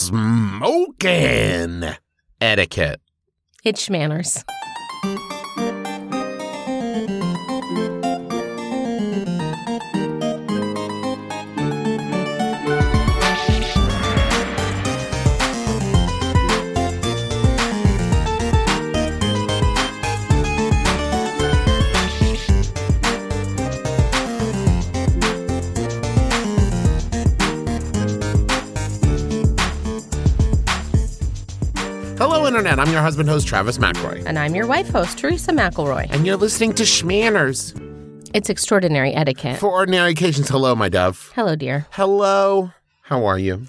Smoking etiquette. It's schmanners. Internet. I'm your husband host, Travis McElroy. And I'm your wife host, Teresa McElroy. And you're listening to Schmanners. It's extraordinary etiquette. For ordinary occasions, hello, my dove. Hello, dear. Hello. How are you?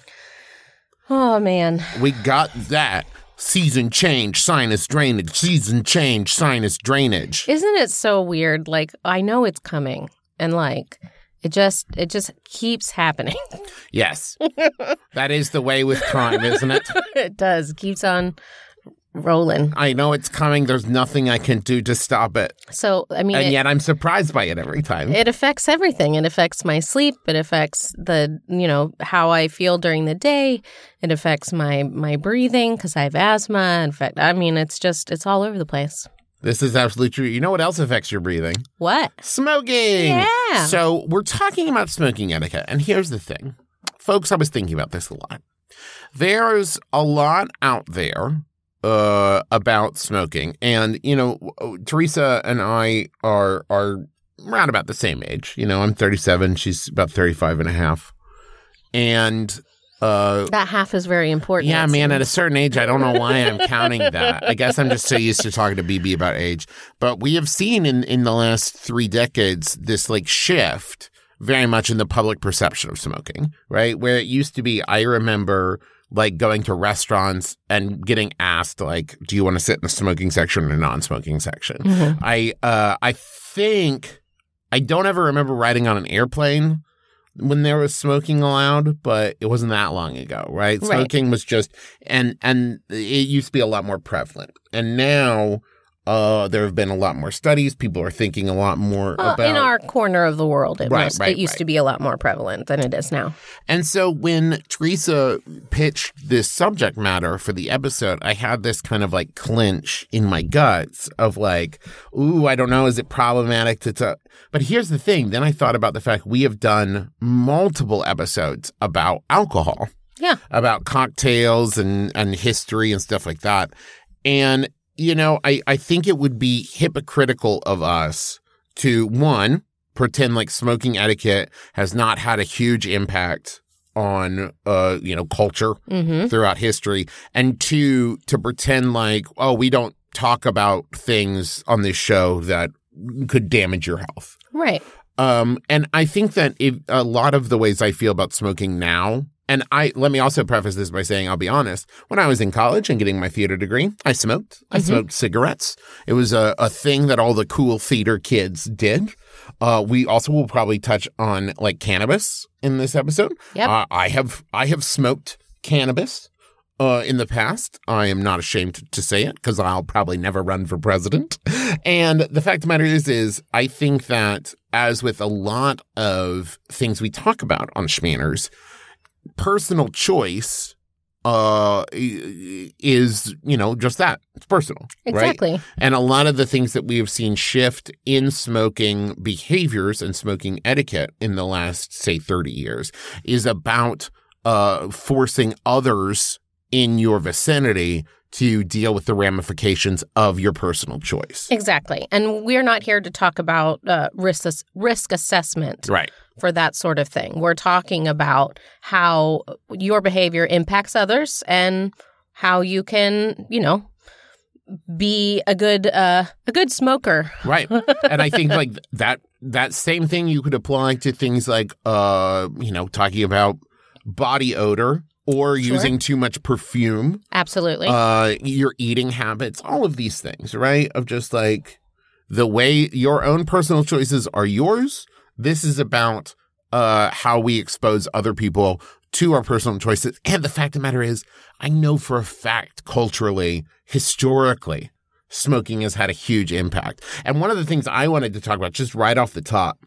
Oh, man. We got that. Season change, sinus drainage. Season change, sinus drainage. Isn't it so weird? Like, I know it's coming. And like, it just it just keeps happening. Yes. that is the way with time, isn't it? it does. Keeps on rolling. I know it's coming. There's nothing I can do to stop it. So, I mean, And it, yet I'm surprised by it every time. it affects everything. It affects my sleep. It affects the, you know, how I feel during the day. It affects my my breathing because I have asthma. In fact, I mean, it's just it's all over the place. This is absolutely true. You know what else affects your breathing? What? Smoking. Yeah. So we're talking about smoking etiquette. And here's the thing. Folks, I was thinking about this a lot. There's a lot out there uh, about smoking. And, you know, Teresa and I are are around about the same age. You know, I'm 37, she's about 35 and a half. And uh That half is very important. yeah, man, at a certain age, I don't know why I'm counting that. I guess I'm just so used to talking to Bebe about age. But we have seen in, in the last three decades this like shift very much in the public perception of smoking, right? Where it used to be, I remember like going to restaurants and getting asked like, do you want to sit in the smoking section or the non-smoking section? Mhm. I, uh, I think I don't ever remember riding on an airplane when there was smoking allowed, but it wasn't that long ago, right? Right. Smoking was just and and it used to be a lot more prevalent. And now uh there have been a lot more studies. People are thinking a lot more Well, about in our corner of the world, it, Right, was, right, it used right. to be a lot more prevalent than it is now. And so when Teresa pitched this subject matter for the episode, I had this kind of like clinch in my guts of like, ooh, I don't know, is it problematic to talk? But here's the thing. Then I thought about the fact we have done multiple episodes about alcohol. Yeah. About cocktails and, and history and stuff like that. And, you know, I, I think it would be hypocritical of us to one, pretend like smoking etiquette has not had a huge impact on uh you know culture Mm-hmm. throughout history and two to pretend like oh we don't talk about things on this show that could damage your health Right. um and i think that if a lot of the ways i feel about smoking now and I let me also preface this by saying I'll be honest. When I was in college and getting my theater degree, I smoked. I Mhm. smoked cigarettes. It was a, a thing that all the cool theater kids did. Uh, we also will probably touch on like cannabis in this episode. Yep. Uh, I have I have smoked cannabis uh, in the past. I am not ashamed to, to say it because I'll probably never run for president. And the fact of the matter is, is I think that as with a lot of things we talk about on Schmanners, personal choice uh is you know just that it's personal right Exactly. and a lot of the things that we have seen shift in smoking behaviors and smoking etiquette in the last, say, 30 years is about uh, forcing others in your vicinity to deal with the ramifications of your personal choice. Exactly. And we're not here to talk about uh, risk risk assessment Right. For that sort of thing. We're talking about how your behavior impacts others and how you can, you know, be a good uh, a good smoker. Right. and I think like that that same thing you could apply to things like uh, you know, talking about body odor or Sure. using too much perfume Absolutely. uh, your eating habits, all of these things, right? Of just like the way your own personal choices are yours. This is about uh, how we expose other people to our personal choices. And the fact of the matter is, I know for a fact, culturally, historically, smoking has had a huge impact. And one of the things I wanted to talk about just right off the top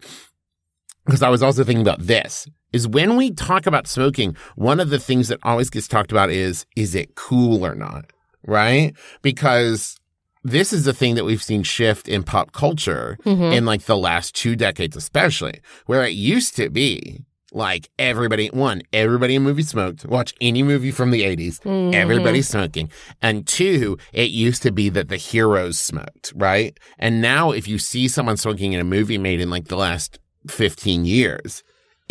because I was also thinking about this is when we talk about smoking, one of the things that always gets talked about is, is it cool or not? Right? Because this is the thing that we've seen shift in pop culture Mhm. in like the last two decades, especially where it used to be like everybody, one, everybody in movies smoked. Watch any movie from the 80s, Mhm. everybody's smoking. And two, it used to be that the heroes smoked, right? And now if you see someone smoking in a movie made in like the last 15 years,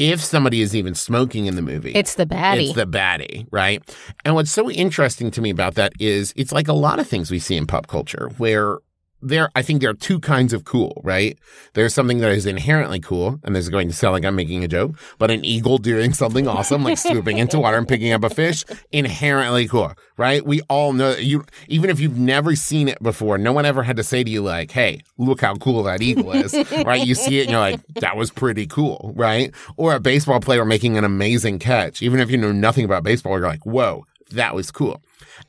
if somebody is even smoking in the movie, It's the baddie. it's the baddie, right? And what's so interesting to me about that is it's like a lot of things we see in pop culture where there, I think there are two kinds of cool, right? There's something that is inherently cool, and this is going to sound like I'm making a joke, but an eagle doing something awesome, like swooping into water and picking up a fish, inherently cool, right? We all know you, even if you've never seen it before, no one ever had to say to you like, "Hey, look how cool that eagle is," right? You see it and you're like, "That was pretty cool," right? Or a baseball player making an amazing catch, even if you know nothing about baseball, you're like, "Whoa, that was cool."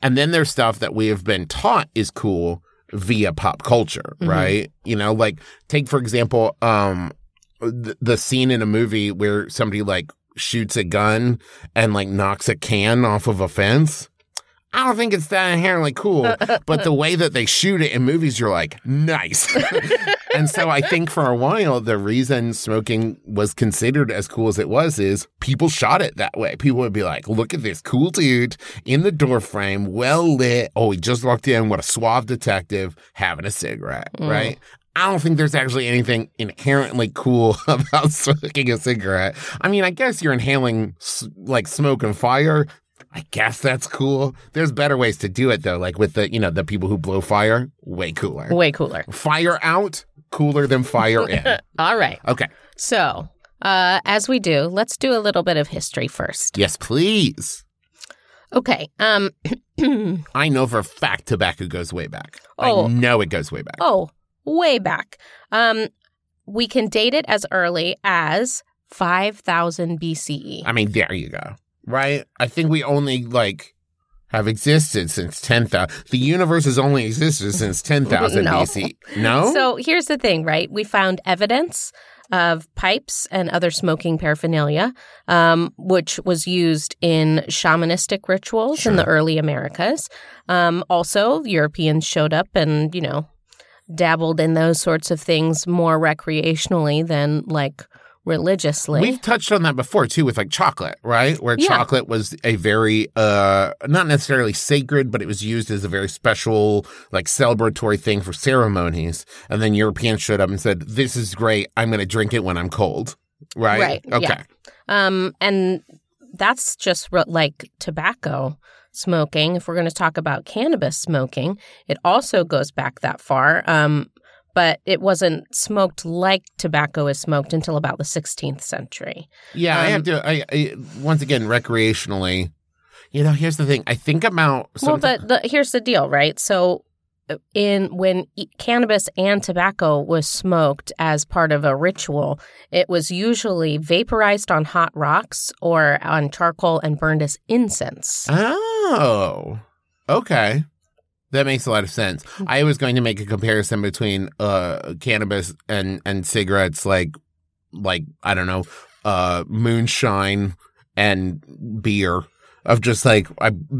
And then there's stuff that we have been taught is cool via pop culture, Mhm. right? You know, like take for example, um, the, the scene in a movie where somebody like shoots a gun and like knocks a can off of a fence. I don't think it's that inherently cool, but the way that they shoot it in movies, you're like, nice. and so I think for a while, the reason smoking was considered as cool as it was is people shot it that way. People would be like, look at this cool dude in the door frame, well lit. Oh, he just walked in. What a suave detective having a cigarette, Mm. right? I don't think there's actually anything inherently cool about smoking a cigarette. I mean, I guess you're inhaling like smoke and fire. I guess that's cool. There's better ways to do it though, like with the, you know, the people who blow fire, way cooler. Way cooler. Fire out, cooler than fire in. All right. Okay. So, uh, as we do, let's do a little bit of history first. Yes, please. Okay. Um. I know for a fact tobacco goes way back. Oh. I know it goes way back. oh, way back. Um, we can date it as early as five thousand BCE. I mean, there you go. Right? I think we only like have existed since 10,000. The universe has only existed since 10,000 No. BC. No? So here's the thing, right? We found evidence of pipes and other smoking paraphernalia, um, which was used in shamanistic rituals in the early Americas. Um, also, Europeans showed up and, you know, dabbled in those sorts of things more recreationally than like religiously. We've touched on that before too with like chocolate, right? Where Yeah. chocolate was a very uh not necessarily sacred, but it was used as a very special like celebratory thing for ceremonies. And then Europeans showed up and said, "This is great. I'm going to drink it when I'm cold." Right? Right, Okay. yeah. Um, and that's just re- like tobacco smoking. If we're going to talk about cannabis smoking, it also goes back that far. Um, but it wasn't smoked like tobacco is smoked until about the 16th century. Yeah, I Um, have to I, I once again recreationally. You know, here's the thing. I think about well, but the, here's the deal, right? So, uh, in when e- cannabis and tobacco was smoked as part of a ritual, it was usually vaporized on hot rocks or on charcoal and burned as incense. Oh, okay. That makes a lot of sense. I was going to make a comparison between uh cannabis and and cigarettes, like like I don't know, uh moonshine and beer. Of just like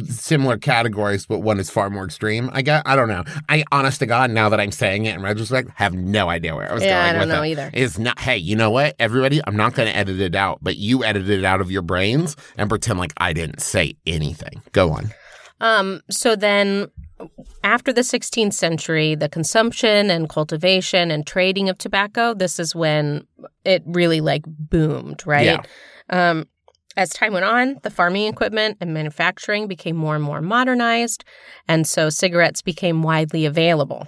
similar categories, but one is far more extreme. I got. I don't know. I, honest to God, now that I'm saying it in retrospect, have no idea where I was yeah, going I don't know it. either. It's not, hey, you know what, everybody? I'm not going to edit it out, but you edit it out of your brains and pretend like I didn't say anything. Go on. Um, so then, after the 16th century, the consumption and cultivation and trading of tobacco, this is when it really like boomed, right? Yeah. Um, as time went on, the farming equipment and manufacturing became more and more modernized, and so cigarettes became widely available.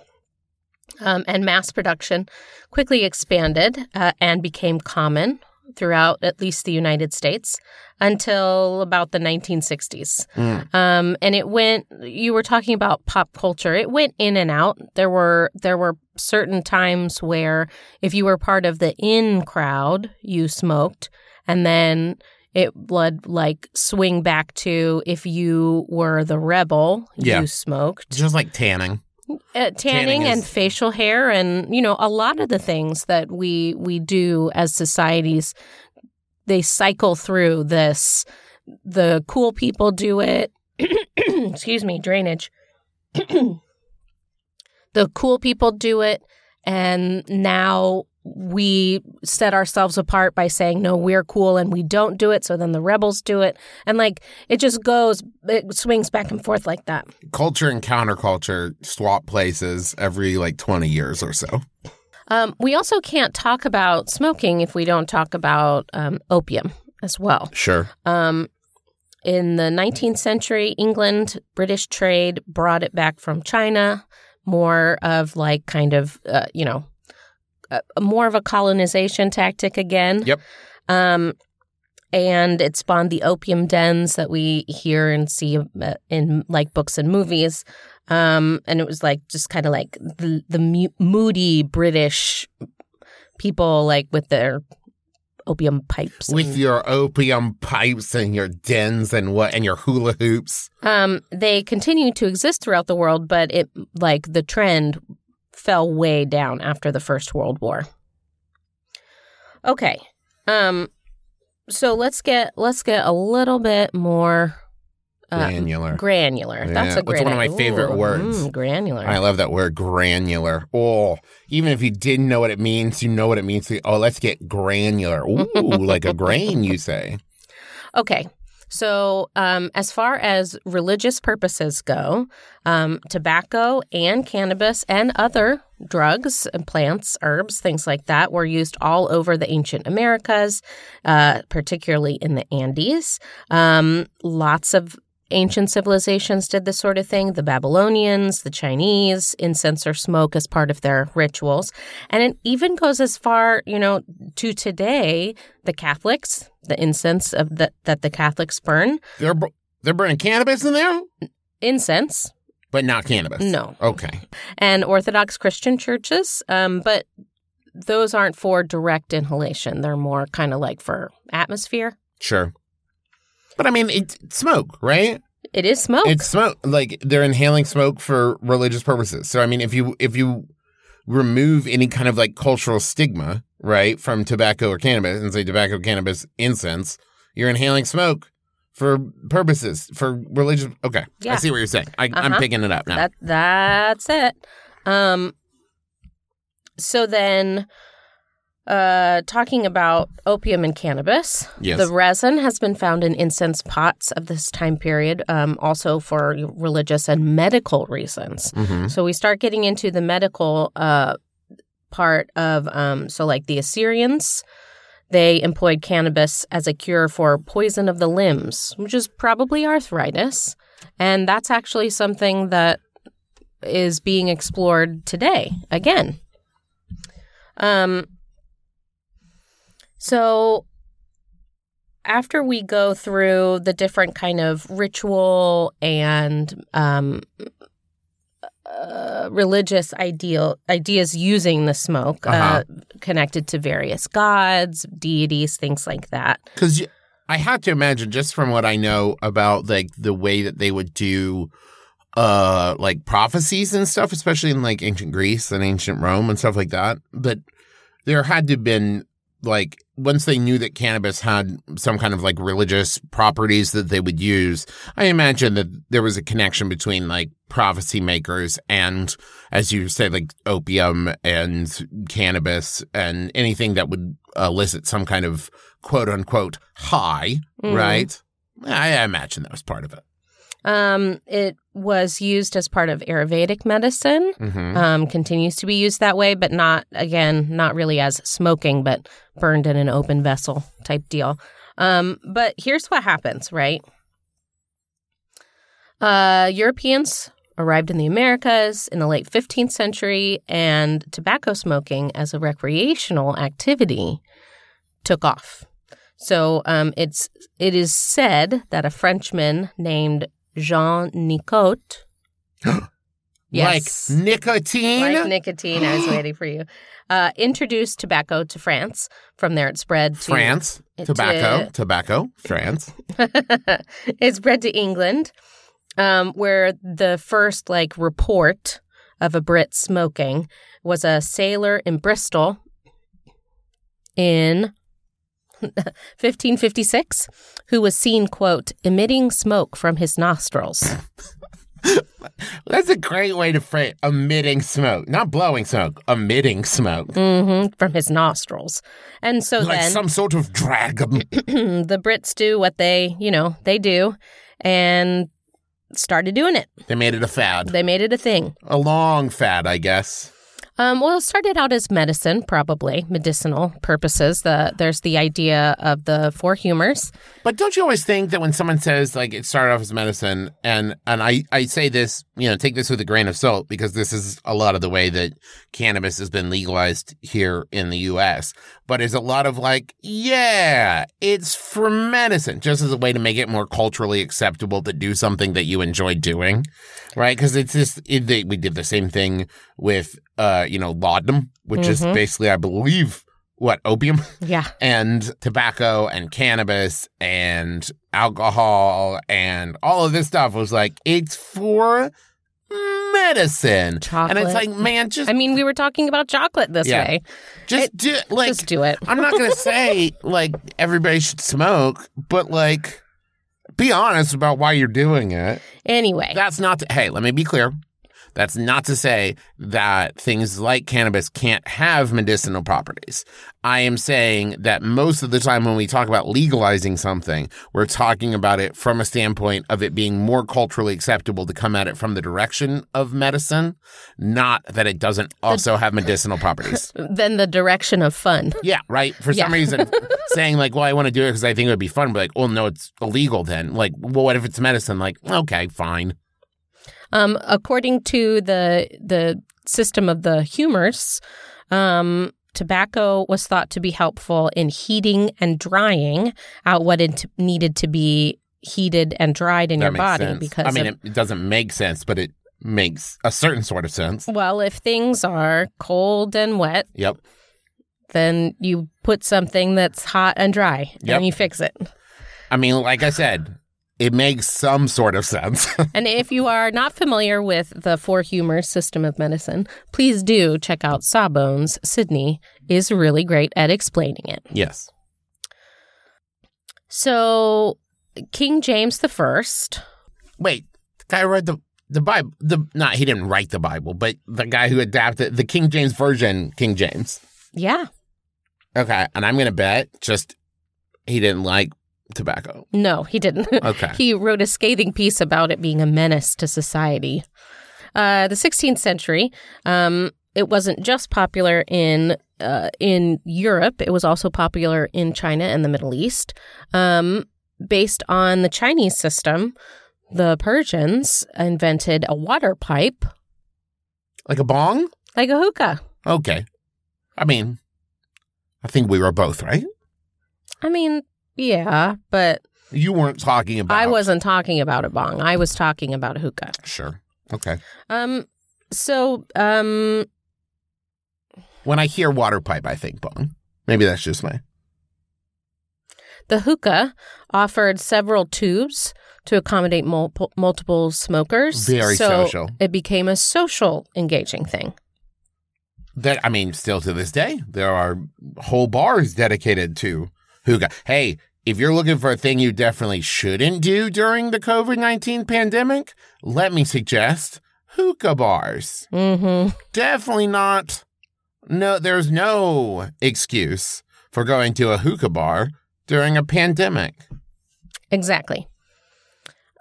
Um, and mass production quickly expanded uh, and became common throughout at least the United States until about the 1960s. Mm. Um, and it went. You were talking about pop culture. It went in and out. There were there were certain times where if you were part of the in crowd, you smoked, and then it would like swing back to if you were the rebel, Yeah. you smoked. Just like tanning. Uh, tanning, Tanning and facial hair and you know a lot of the things that we we do as societies they cycle through this. The cool people do it. Excuse me drainage. The cool people do it. And now we set ourselves apart by saying no we're cool and we don't do it so then the rebels do it and like it just goes it swings back and forth like that Culture and counterculture swap places every like 20 years or so. Um, we also can't talk about smoking if we don't talk about um, opium as well. Sure. Um, in the 19th century, England, British trade brought it back from China, more of like kind of, uh, you know, more of a colonization tactic again. Yep. Um, and it spawned the opium dens that we hear and see uh, in like books and movies. Um, and it was like just kind of like the the mu- moody British people, like with their opium pipes. With your opium pipes and your dens and what and your hula hoops. Um, they continue to exist throughout the world, but it like the trend fell way down after the First World War. Okay. Um so let's get let's get a little bit more uh, Granular. granular. That's Yeah, a that's great one of my Ooh, favorite words. mm, granular. I love that word granular. Oh, even if you didn't know what it means, you know what it means. Oh, let's get granular. Ooh, like a grain, you say. Okay. So, um, as far as religious purposes go, um, tobacco and cannabis and other drugs and plants, herbs, things like that were used all over the ancient Americas, uh, particularly in the Andes. Um, lots of ancient civilizations did this sort of thing. The Babylonians, the Chinese, incense or smoke as part of their rituals. And it even goes as far, you know, to today, the Catholics, the incense of the, that the Catholics burn, They're they're burning cannabis in there, incense, but not cannabis. No. Okay. and Orthodox Christian churches, um, but those aren't for direct inhalation. They're more kind of like for atmosphere. Sure. But I mean, it's smoke, right? It is smoke. It's smoke. Like they're inhaling smoke for religious purposes. So I mean, if you if you remove any kind of like cultural stigma, right, from tobacco or cannabis, and say tobacco, cannabis, incense, you're inhaling smoke for purposes for religious. Okay, I see what you're saying. I, I'm Uh-huh. picking it up now. That that's it. Um so then uh talking about opium and cannabis. yes. The resin has been found in incense pots of this time period, um, also for religious and medical reasons. hmm So we start getting into the medical uh, part of, um, so like the Assyrians, they employed cannabis as a cure for poison of the limbs, which is probably arthritis. And that's actually something that is being explored today again. Um, so after we go through the different kind of ritual and um, uh, religious ideal ideas using the smoke uh Uh-huh. connected to various gods, deities, things like that. Because I had to imagine, just from what I know about like the way that they would do, uh, like prophecies and stuff, especially in like ancient Greece and ancient Rome and stuff like that. But there had to have been like once they knew that cannabis had some kind of like religious properties that they would use, I imagine that there was a connection between like prophecy makers and, as you say, like opium and cannabis and anything that would elicit some kind of quote unquote high, Mhm. right? I imagine that was part of it. Um, it was used as part of Ayurvedic medicine. hmm Um, continues to be used that way, but not again, not really as smoking, but burned in an open vessel type deal. Um, but here's what happens, right? Uh, Europeans arrived in the Americas in the late 15th century, and tobacco smoking as a recreational activity took off. So um, it's it is said that a Frenchman named Jean Nicot, yes, Like nicotine. like nicotine. I was waiting for you. Uh, introduced tobacco to France. From there, it spread to France, to- tobacco, tobacco, France. it spread to England, um, where the first like report of a Brit smoking was a sailor in Bristol in 1556 who was seen, quote, emitting smoke from his nostrils. That's a great way to phrase emitting smoke, not blowing smoke, emitting smoke. hmm from his nostrils. And so like then some sort of dragon. the Brits do what they, you know, they do and started doing it. they made it a fad. They made it a thing. A long fad, I guess. Um, well, it started out as medicine, probably medicinal purposes. The there's the idea of the four humors. But don't you always think that when someone says like it started off as medicine, and and I I say this, you know, take this with a grain of salt because this is a lot of the way that cannabis has been legalized here in the U.S. But it's a lot of like, yeah, it's for medicine, just as a way to make it more culturally acceptable to do something that you enjoy doing, right? Because it's just it, they, we did the same thing with uh you know laudanum, which is Mhm. basically I believe what opium Yeah. and tobacco and cannabis and alcohol and all of this stuff was like it's for medicine Chocolate. and it's like man just I mean, we were talking about chocolate this Yeah. way. just do like Just do it. i'm not gonna say like everybody should smoke but like be honest about why you're doing it Anyway, that's not to, hey let me be clear that's not to say that things like cannabis can't have medicinal properties. I am saying that most of the time when we talk about legalizing something, we're talking about it from a standpoint of it being more culturally acceptable to come at it from the direction of medicine, not that it doesn't also have medicinal properties. then the direction of fun. Yeah, right. For some reason, saying like, "Well, I want to do it because I think it would be fun," but like, "Oh no, it's illegal." Then, like, well, what if it's medicine? Like, okay, fine. Um, according to the the system of the humors, um, tobacco was thought to be helpful in heating and drying out what it needed to be heated and dried in That your body sense. because I mean, of- it, it doesn't make sense, but it makes a certain sort of sense. well, if things are cold and wet, Yep. then you put something that's hot and dry Yep. and you fix it. I mean, like I said, it makes some sort of sense. And if you are not familiar with the Four Humors system of medicine, please do check out Sawbones. Sydnee is really great at explaining it. yes. So, King James the First, Wait, the guy who read the the Bible. The not he didn't write the Bible, but the guy who adapted the King James version, King James. yeah, Okay, and I'm gonna bet just he didn't like tobacco. no, he didn't. Okay. he wrote a scathing piece about it being a menace to society. Uh, the 16th century, um, it wasn't just popular in uh, in Europe; it was also popular in China and the Middle East. Um, based on the Chinese system, the Persians invented a water pipe Like a bong? like a hookah. Okay. I mean, I think we were both right. I mean, yeah, but You weren't talking about. I wasn't talking about a bong. I was talking about a hookah. sure. Okay. Um, so um, When I hear water pipe, I think bong. Maybe that's just my. The hookah offered several tubes to accommodate mul- multiple smokers. Very so social. It became a social engaging thing. That I mean, still to this day, there are whole bars dedicated to hookah. Hey, if you're looking for a thing you definitely shouldn't do during the COVID nineteen pandemic, let me suggest hookah bars. Mm-hmm. Definitely not. No, there's no excuse for going to a hookah bar during a pandemic. Exactly.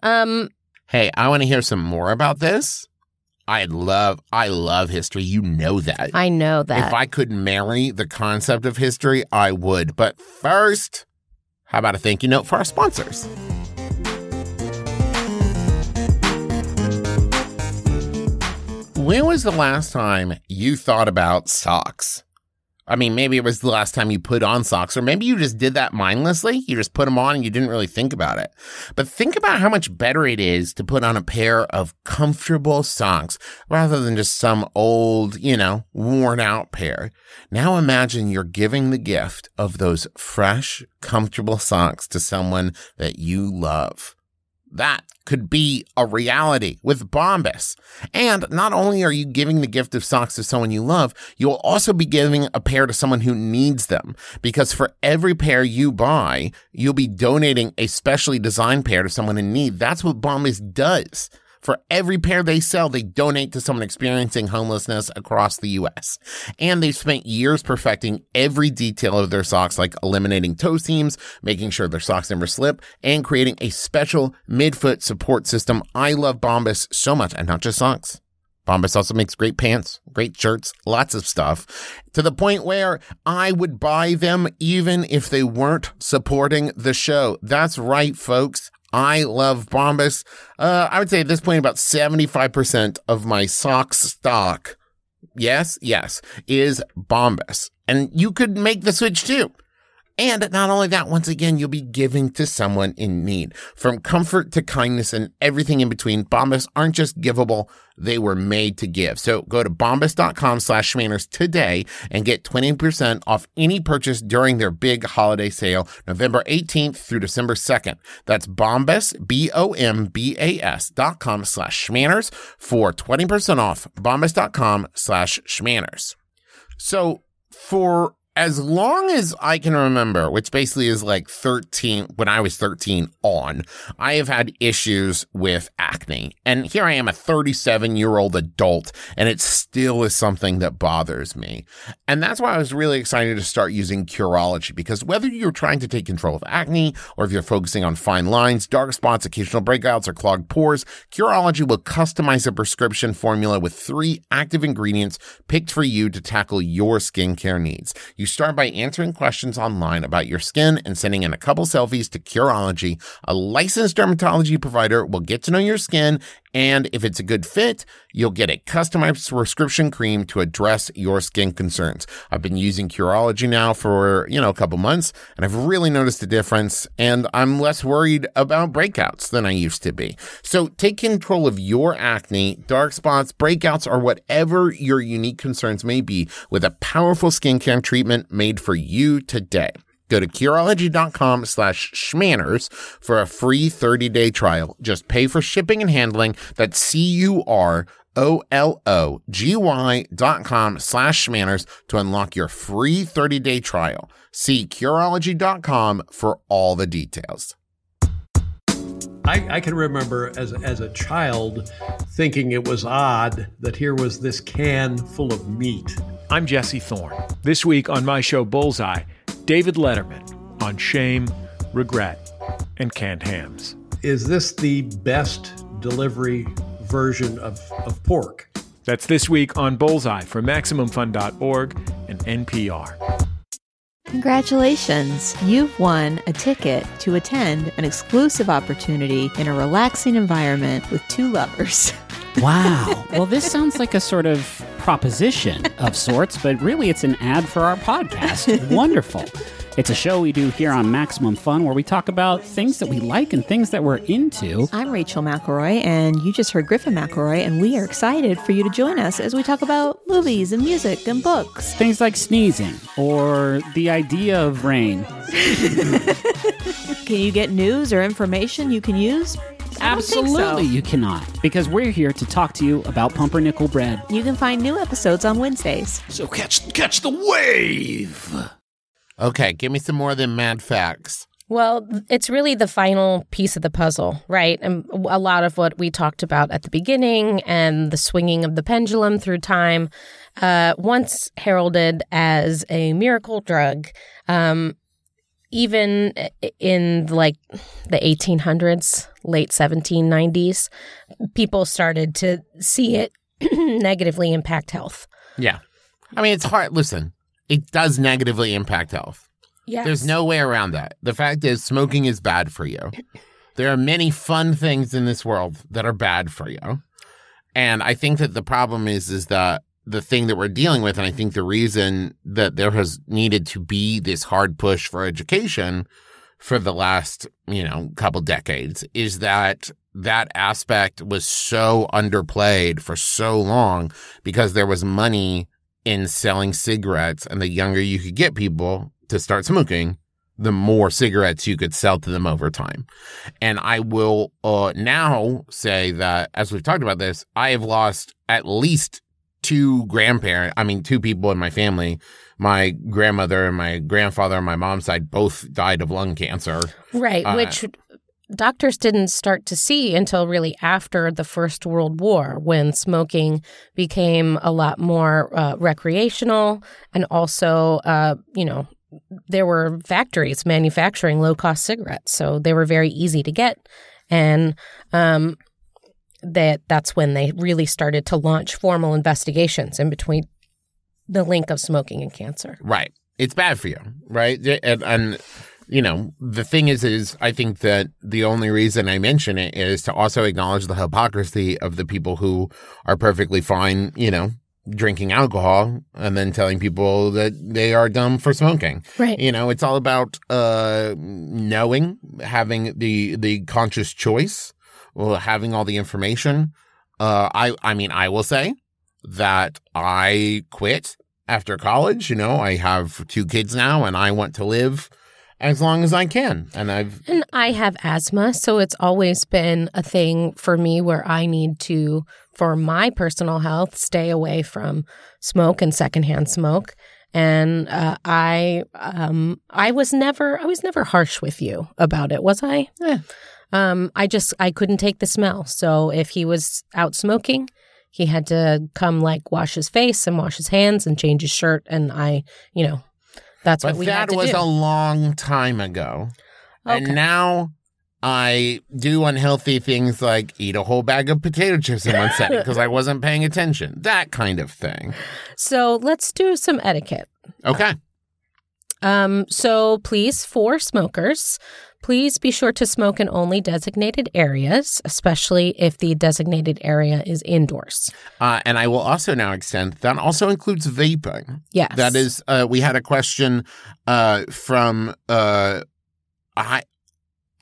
Um, Hey, I want to hear some more about this. I love, I love history. You know that. I know that. If I could marry the concept of history, I would. But first, how about a thank you note for our sponsors? When was the last time you thought about socks? I mean, maybe it was the last time you put on socks, or maybe you just did that mindlessly. You just put them on and you didn't really think about it. But think about how much better it is to put on a pair of comfortable socks rather than just some old, you know, worn out pair. Now imagine you're giving the gift of those fresh, comfortable socks to someone that you love. That could be a reality with Bombas. And not only are you giving the gift of socks to someone you love, you'll also be giving a pair to someone who needs them. Because for every pair you buy, you'll be donating a specially designed pair to someone in need. That's what Bombas does. For every pair they sell, they donate to someone experiencing homelessness across the US. And they've spent years perfecting every detail of their socks, like eliminating toe seams, making sure their socks never slip, and creating a special midfoot support system. I love Bombas so much, and not just socks. Bombas also makes great pants, great shirts, lots of stuff to the point where I would buy them even if they weren't supporting the show. That's right, folks. I love Bombas. Uh, I would say at this point, about 75% of my sock stock, yes, yes, is Bombas. And you could make the switch too. And not only that, once again, you'll be giving to someone in need. From comfort to kindness and everything in between, Bombas aren't just givable, they were made to give. So go to bombas.com slash schmanners today and get 20% off any purchase during their big holiday sale, November 18th through December 2nd. That's bombas, B-O-M-B-A-S dot com slash schmanners for 20% off, bombas.com slash schmanners. So for as long as I can remember, which basically is like 13, when I was 13 on, I have had issues with acne. And here I am, a 37 year old adult, and it still is something that bothers me. And that's why I was really excited to start using Curology because whether you're trying to take control of acne or if you're focusing on fine lines, dark spots, occasional breakouts, or clogged pores, Curology will customize a prescription formula with three active ingredients picked for you to tackle your skincare needs. You start by answering questions online about your skin and sending in a couple selfies to Curology. A licensed dermatology provider will get to know your skin, and if it's a good fit, you'll get a customized prescription cream to address your skin concerns. I've been using Curology now for, you know, a couple months, and I've really noticed a difference, and I'm less worried about breakouts than I used to be. So take control of your acne, dark spots, breakouts, or whatever your unique concerns may be with a powerful skincare treatment made for you today. Go to Curology.com slash schmanners for a free 30-day trial. Just pay for shipping and handling. That's C-U-R-O-L-O-G-Y dot com slash schmanners to unlock your free 30-day trial. See Curology.com for all the details. I, I, can remember as, as a child thinking it was odd that here was this can full of meat. I'm Jesse Thorn. This week on my show Bullseye, David Letterman on shame, regret, and canned hams. Is this the best delivery version of, of pork? That's this week on Bullseye from MaximumFun.org and NPR. Congratulations! You've won a ticket to attend an exclusive opportunity in a relaxing environment with two lovers. Wow. well, this sounds like a sort of proposition of sorts, but really it's an ad for our podcast. Wonderful. It's a show we do here on Maximum Fun where we talk about things that we like and things that we're into. I'm Rachel McElroy, and you just heard Griffin McElroy, and we are excited for you to join us as we talk about movies and music and books. Things like sneezing or the idea of rain. can you get news or information you can use? Absolutely, so. you cannot. Because we're here to talk to you about pumpernickel bread. You can find new episodes on Wednesdays. So catch catch the wave. Okay, give me some more of them mad facts. Well, it's really the final piece of the puzzle, right? And a lot of what we talked about at the beginning and the swinging of the pendulum through time, uh, once heralded as a miracle drug, um, even in like the 1800s, late 1790s, people started to see it negatively impact health. Yeah. I mean, it's hard. Listen, it does negatively impact health. Yes. There's no way around that. The fact is, smoking is bad for you. There are many fun things in this world that are bad for you. And I think that the problem is, is that the thing that we're dealing with, and I think the reason that there has needed to be this hard push for education for the last, you know, couple decades is that that aspect was so underplayed for so long because there was money in selling cigarettes and the younger you could get people to start smoking, the more cigarettes you could sell to them over time. And I will uh, now say that, as we've talked about this, I have lost at least two grandparents, I mean, two people in my family. My grandmother and my grandfather on my mom's side both died of lung cancer. Right, Uh, which doctors didn't start to see until really after the First World War when smoking became a lot more uh, recreational and also, uh, you know, there were factories manufacturing low cost cigarettes. So they were very easy to get. And, um, that that's when they really started to launch formal investigations in between the link of smoking and cancer. Right. It's bad for you, right? And, and you know, the thing is, is I think that the only reason I mention it is to also acknowledge the hypocrisy of the people who are perfectly fine, you know, drinking alcohol and then telling people that they are dumb for smoking. Right. You know, it's all about uh knowing, having the the conscious choice, having all the information. Uh I I mean, I will say that I quit after college, you know, I have two kids now and I want to live as long as I can. And I've And I have asthma, so it's always been a thing for me where I need to, for my personal health, stay away from smoke and secondhand smoke. And uh, I, um, I was never, I was never harsh with you about it, was I? Yeah. Um, I just, I couldn't take the smell. So if he was out smoking, he had to come like wash his face and wash his hands and change his shirt, and I, you know, that's but what we that had to was do. a long time ago. Okay. And now I do unhealthy things like eat a whole bag of potato chips in one setting because I wasn't paying attention. That kind of thing. so let's do some etiquette. Okay. Um, so please, for smokers, please be sure to smoke in only designated areas, especially if the designated area is indoors. Uh, and I will also now extend that also includes vaping. Yes. That is, uh, we had a question uh, from uh, I,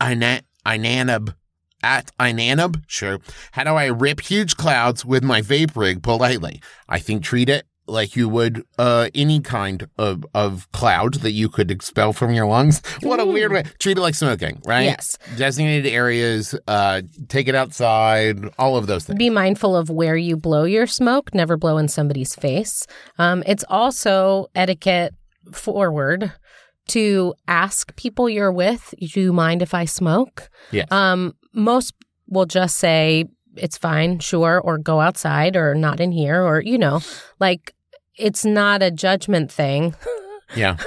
Ina- Inanab at Inanab. Sure. How do I rip huge clouds with my vape rig politely? I think treat it like you would uh, any kind of, of cloud that you could expel from your lungs. What a weird way. Treat it like smoking, right? Yes. Designated areas, uh, take it outside, all of those things. Be mindful of where you blow your smoke. Never blow in somebody's face. Um, it's also etiquette forward to ask people you're with, "Do you mind if I smoke?" Yes. Um, most will just say it's fine, sure, or go outside, or not in here, or you know, like it's not a judgment thing. yeah.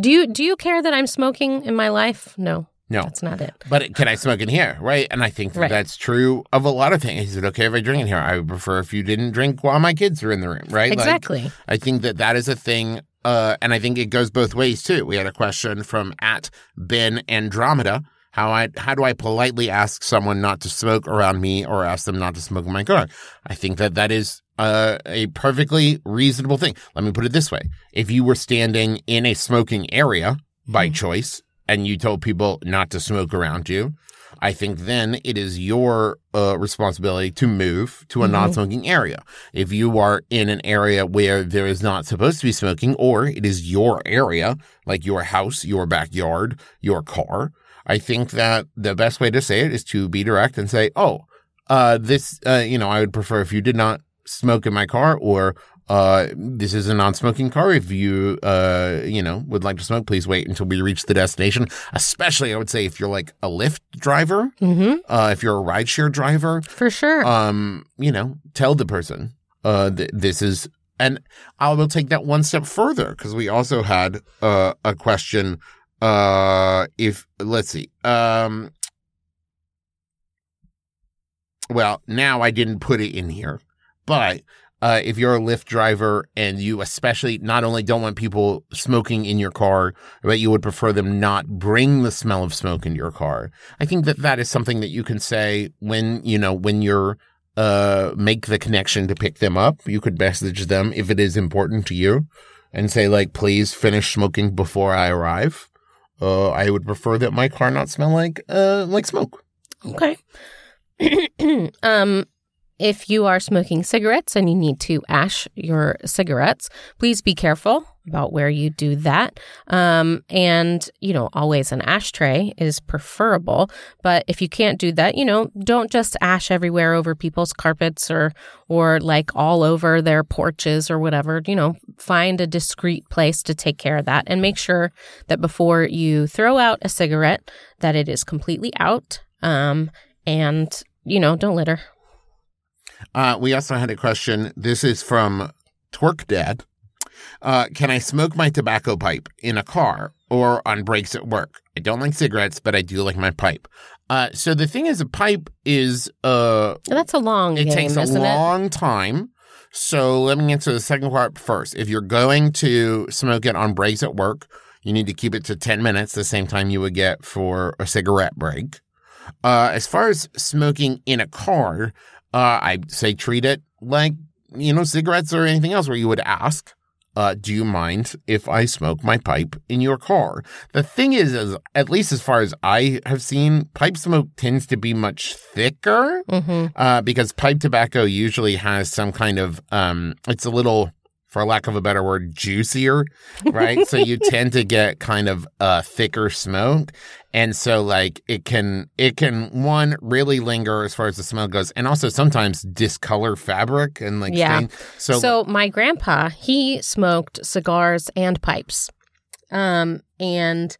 Do you do you care that I'm smoking in my life? No, No. that's not it. But can I smoke in here? Right. And I think that Right. that's true of a lot of things. Is it okay if I drink in here? I would prefer if you didn't drink while my kids are in the room. Right. Like, Exactly. I think that that is a thing. Uh, and I think it goes both ways too. We had a question from at Ben Andromeda. How I how do I politely ask someone not to smoke around me or ask them not to smoke in my car? I think that that is uh, a perfectly reasonable thing. Let me put it this way: if you were standing in a smoking area by choice and you told people not to smoke around you, I think then it is your uh, responsibility to move to a non-smoking area. If you are in an area where there is not supposed to be smoking, or it is your area, like your house, your backyard, your car, I think that the best way to say it is to be direct and say, "Oh, uh, this, uh, you know, I would prefer if you did not smoke in my car, or uh, this is a non-smoking car. If you, uh, you know, would like to smoke, please wait until we reach the destination. Especially, I would say if you're like a Lyft driver, Mm-hmm. uh, if you're a rideshare driver, For sure. um, you know, tell the person, uh, th- this is, and I will take that one step further because we also had uh, a question. Uh, if let's see, um, well, now I didn't put it in here, but uh, if you're a Lyft driver and you especially not only don't want people smoking in your car, but you would prefer them not bring the smell of smoke in your car, I think that that is something that you can say when, you know, when you're, uh, make the connection to pick them up. You could message them if it is important to you and say, like, please finish smoking before I arrive. Uh, I would prefer that my car not smell like, uh, like smoke. Okay. um, if you are smoking cigarettes and you need to ash your cigarettes, please be careful about where you do that. Um, and, you know, always an ashtray is preferable. But if you can't do that, you know, don't just ash everywhere over people's carpets or, or like all over their porches or whatever. You know, find a discreet place to take care of that and make sure that before you throw out a cigarette, that it is completely out. Um, and, you know, don't litter. Uh, we also had a question. This is from Twerk Dad. Uh, can I smoke my tobacco pipe in a car or on breaks at work? I don't like cigarettes, but I do like my pipe. Uh, so the thing is, a pipe is uh, That's a long it game, takes a isn't it? long time. So let me answer the second part first. If you're going to smoke it on breaks at work, you need to keep it to 10 minutes, the same time you would get for a cigarette break. Uh, as far as smoking in a car, uh, I say treat it like, you know, cigarettes or anything else where you would ask, uh, do you mind if I smoke my pipe in your car? The thing is, is, at least as far as I have seen, pipe smoke tends to be much thicker hmm uh, because pipe tobacco usually has some kind of um, it's a little for lack of a better word juicier right so you tend to get kind of uh, thicker smoke and so like it can it can one really linger as far as the smell goes and also sometimes discolor fabric and like Yeah. stain. so, So, my grandpa, he smoked cigars and pipes. Um, and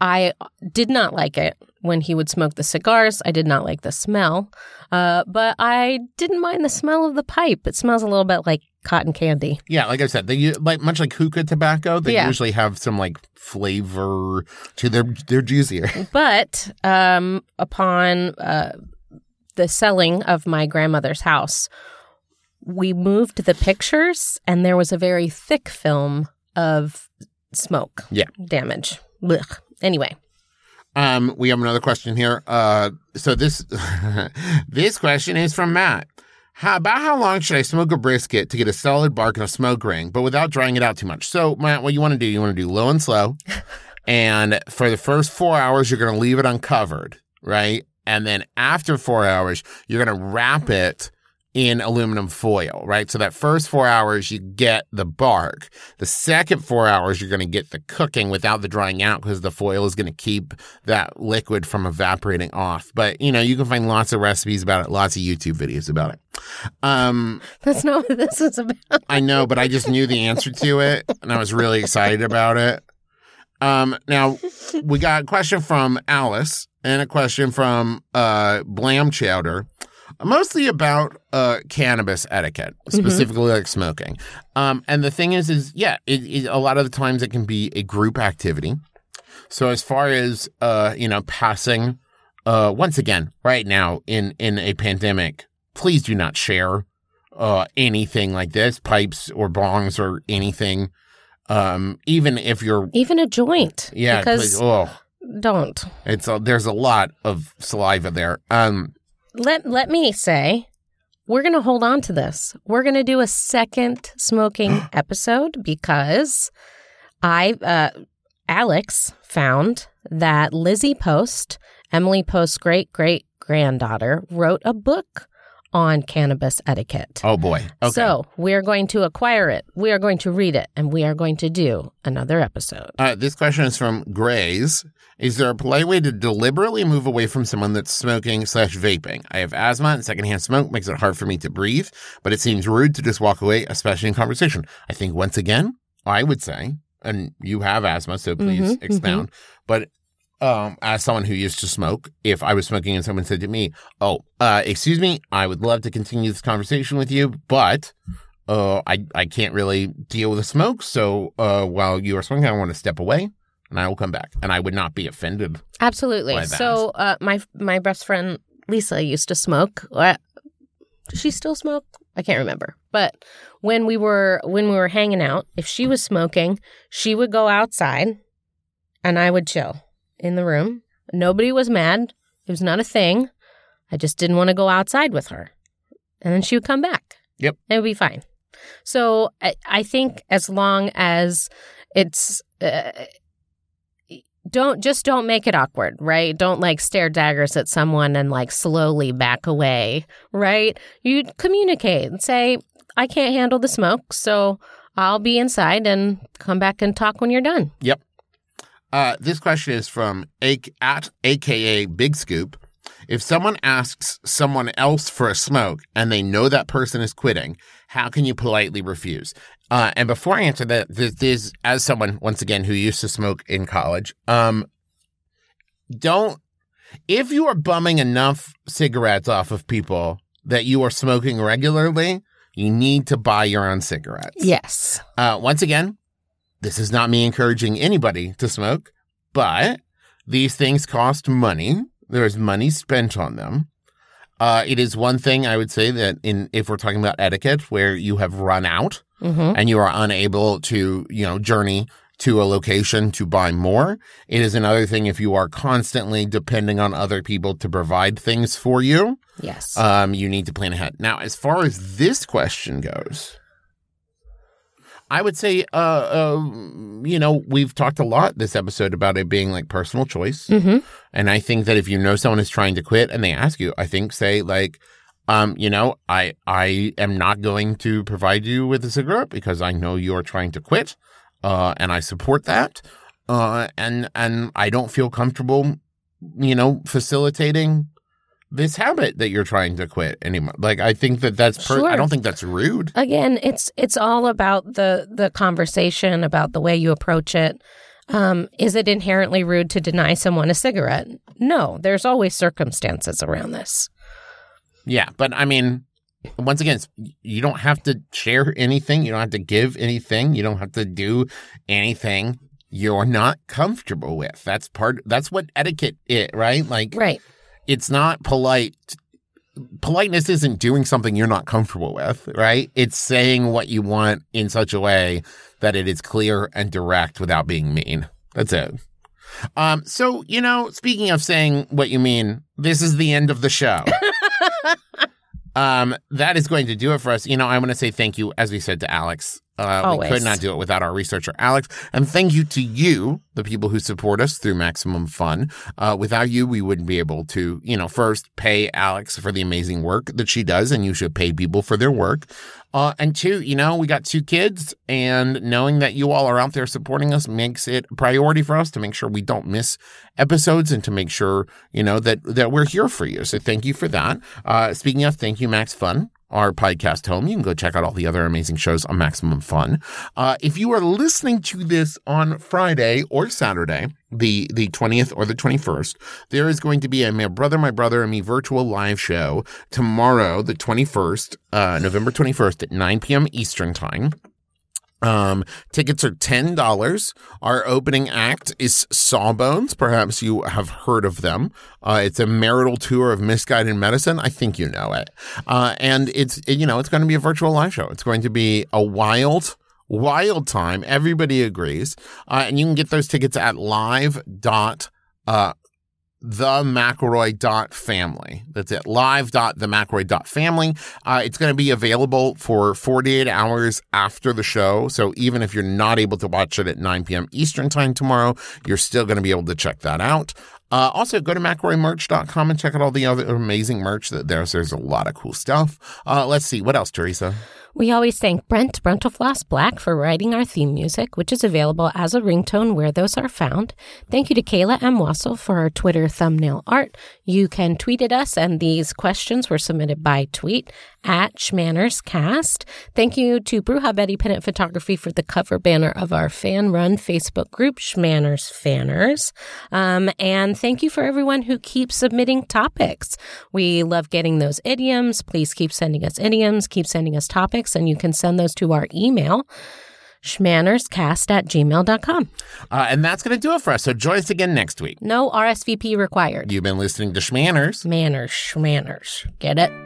I did not like it when he would smoke the cigars. I did not like the smell. Uh, but I didn't mind the smell of the pipe. It smells a little bit like cotton candy. yeah like i said they like much like hookah tobacco they Yeah. usually have some like flavor to their they're juicier But um, upon uh, the selling of my grandmother's house, we moved the pictures, and there was a very thick film of smoke Yeah. damage. Blech. Anyway, Um, we have another question here. Uh, so this this question is from Matt. How, about how long should I smoke a brisket to get a solid bark and a smoke ring, but without drying it out too much? So, Matt, what you want to do, you want to do low and slow, and for the first four hours, you're going to leave it uncovered, right? And then after four hours, you're going to wrap it in aluminum foil, right? So that first four hours, you get the bark. The second four hours, you're going to get the cooking without the drying out because the foil is going to keep that liquid from evaporating off. But, you know, you can find lots of recipes about it, lots of YouTube videos about it. Um, that's not what this is about. I know, but I just knew the answer to it and I was really excited about it. Um, now we got a question from Alice and a question from uh Blam Chowder, mostly about uh cannabis etiquette, specifically like smoking. Um, and the thing is, is yeah, it, it, a lot of the times it can be a group activity. So as far as uh, you know, passing, uh, once again, right now in in a pandemic, please do not share uh anything like this, pipes or bongs or anything. Um, even if you're Even a joint. yeah, Because please, oh, don't. it's a, there's a lot of saliva there. Um, Let let me say, we're gonna hold on to this. We're gonna do a second smoking episode because I uh Alex found that Lizzie Post, Emily Post's great great granddaughter, wrote a book on cannabis etiquette. oh boy, okay. So we are going to acquire it. We are going to read it, and we are going to do another episode. Uh, this question is from Grays. Is there a polite way to deliberately move away from someone that's smoking slash vaping? I have asthma and secondhand smoke makes it hard for me to breathe, but it seems rude to just walk away, especially in conversation. I think once again, I would say, and you have asthma, so please Mhm, expound. But um, as someone who used to smoke, if I was smoking and someone said to me, "Oh, uh, excuse me, I would love to continue this conversation with you, but." Uh, I, I can't really deal with the smoke. So, uh, while you are smoking, I want to step away and I will come back. And I would not be offended. Absolutely. So uh, my my best friend Lisa used to smoke. Does she still smoke? I can't remember. But when we were when we were hanging out, if she was smoking, she would go outside, and I would chill in the room. Nobody was mad. It was not a thing. I just didn't want to go outside with her, and then she would come back. Yep. it would be fine. So I, I think as long as it's uh, don't just don't make it awkward, right? Don't like stare daggers at someone and like slowly back away, right? You communicate and say, I can't handle the smoke, so I'll be inside and come back and talk when you're done. Yep. Uh, this question is from a- at AKA Big Scoop. If someone asks someone else for a smoke and they know that person is quitting, how can you politely refuse? Uh, and before I answer that, this, this as someone once again who used to smoke in college, um, don't if you are bumming enough cigarettes off of people that you are smoking regularly, you need to buy your own cigarettes. Yes. Uh, once again, this is not me encouraging anybody to smoke, but these things cost money. There is money spent on them. Uh, it is one thing I would say that in if we're talking about etiquette, where you have run out hmm and you are unable to, you know, journey to a location to buy more. It is another thing if you are constantly depending on other people to provide things for you. Yes. Um, you need to plan ahead. Now, as far as this question goes, I would say, uh, uh, you know, we've talked a lot this episode about it being like personal choice. hmm And I think that if you know someone is trying to quit and they ask you, I think say like, um, you know, I I am not going to provide you with a cigarette because I know you are trying to quit, uh, and I support that, uh, and and I don't feel comfortable, you know, facilitating this habit that you're trying to quit anymore. Like I think that that's per- I don't think that's rude. Again, it's it's all about the the conversation, about the way you approach it. Um, is it inherently rude to deny someone a cigarette? No, there's always circumstances around this. Yeah, but I mean, once again, you don't have to share anything. You don't have to give anything. You don't have to do anything you're not comfortable with. That's part. That's what etiquette is, right? Like, Right. It's not polite. Politeness isn't doing something you're not comfortable with, right? It's saying what you want in such a way that it is clear and direct without being mean. That's it. Um, so you know, speaking of saying what you mean, this is the end of the show. um, that is going to do it for us. You know, I want to say thank you, as we said to Alex. Uh, we could not do it without our researcher, Alex. And thank you to you, the people who support us through Maximum Fun. Uh, without you, we wouldn't be able to, you know, first pay Alex for the amazing work that she does, and you should pay people for their work. Uh, and two, you know, we got two kids, and knowing that you all are out there supporting us makes it a priority for us to make sure we don't miss episodes and to make sure, you know, that that we're here for you. So thank you for that. Uh, speaking of, thank you, Max Fun our podcast home. You can go check out all the other amazing shows on Maximum Fun. Uh, if you are listening to this on Friday or Saturday, the the 20th or the 21st, there is going to be a My Brother, My Brother and Me virtual live show tomorrow, the 21st, uh, November 21st at 9 p.m. Eastern Time. Um, tickets are ten dollars. Our opening act is Sawbones. Perhaps you have heard of them. Uh, it's a marital tour of misguided medicine. I think you know it. Uh, and it's you know it's going to be a virtual live show. It's going to be a wild, wild time. Everybody agrees. Uh, and you can get those tickets at live dot uh the McElroy dot family. That's it. Live dot the McElroy dot family. Uh, it's going to be available for 48 hours after the show. So even if you're not able to watch it at 9 p.m. Eastern time tomorrow, you're still going to be able to check that out. Uh, also, go to McElroymerch.com and check out all the other amazing merch that there's. There's a lot of cool stuff. Uh, let's see. What else, Teresa? We always thank Brent Brentalfloss Black for writing our theme music, which is available as a ringtone where those are found. Thank you to Kayla M. Wasil for our Twitter thumbnail art. You can tweet at us, and these questions were submitted by tweet at SchmannersCast. Thank you to Bruja Betty Pin Up Photography for the cover banner of our fan run Facebook group, Schmanners Fanners. Um, and thank you for everyone who keeps submitting topics. We love getting those idioms. Please keep sending us idioms, keep sending us topics, and you can send those to our email, schmannerscast at gmail.com. Uh, and that's going to do it for us. So join us again next week. No RSVP required. You've been listening to Schmanners. Manners, schmanners. Get it?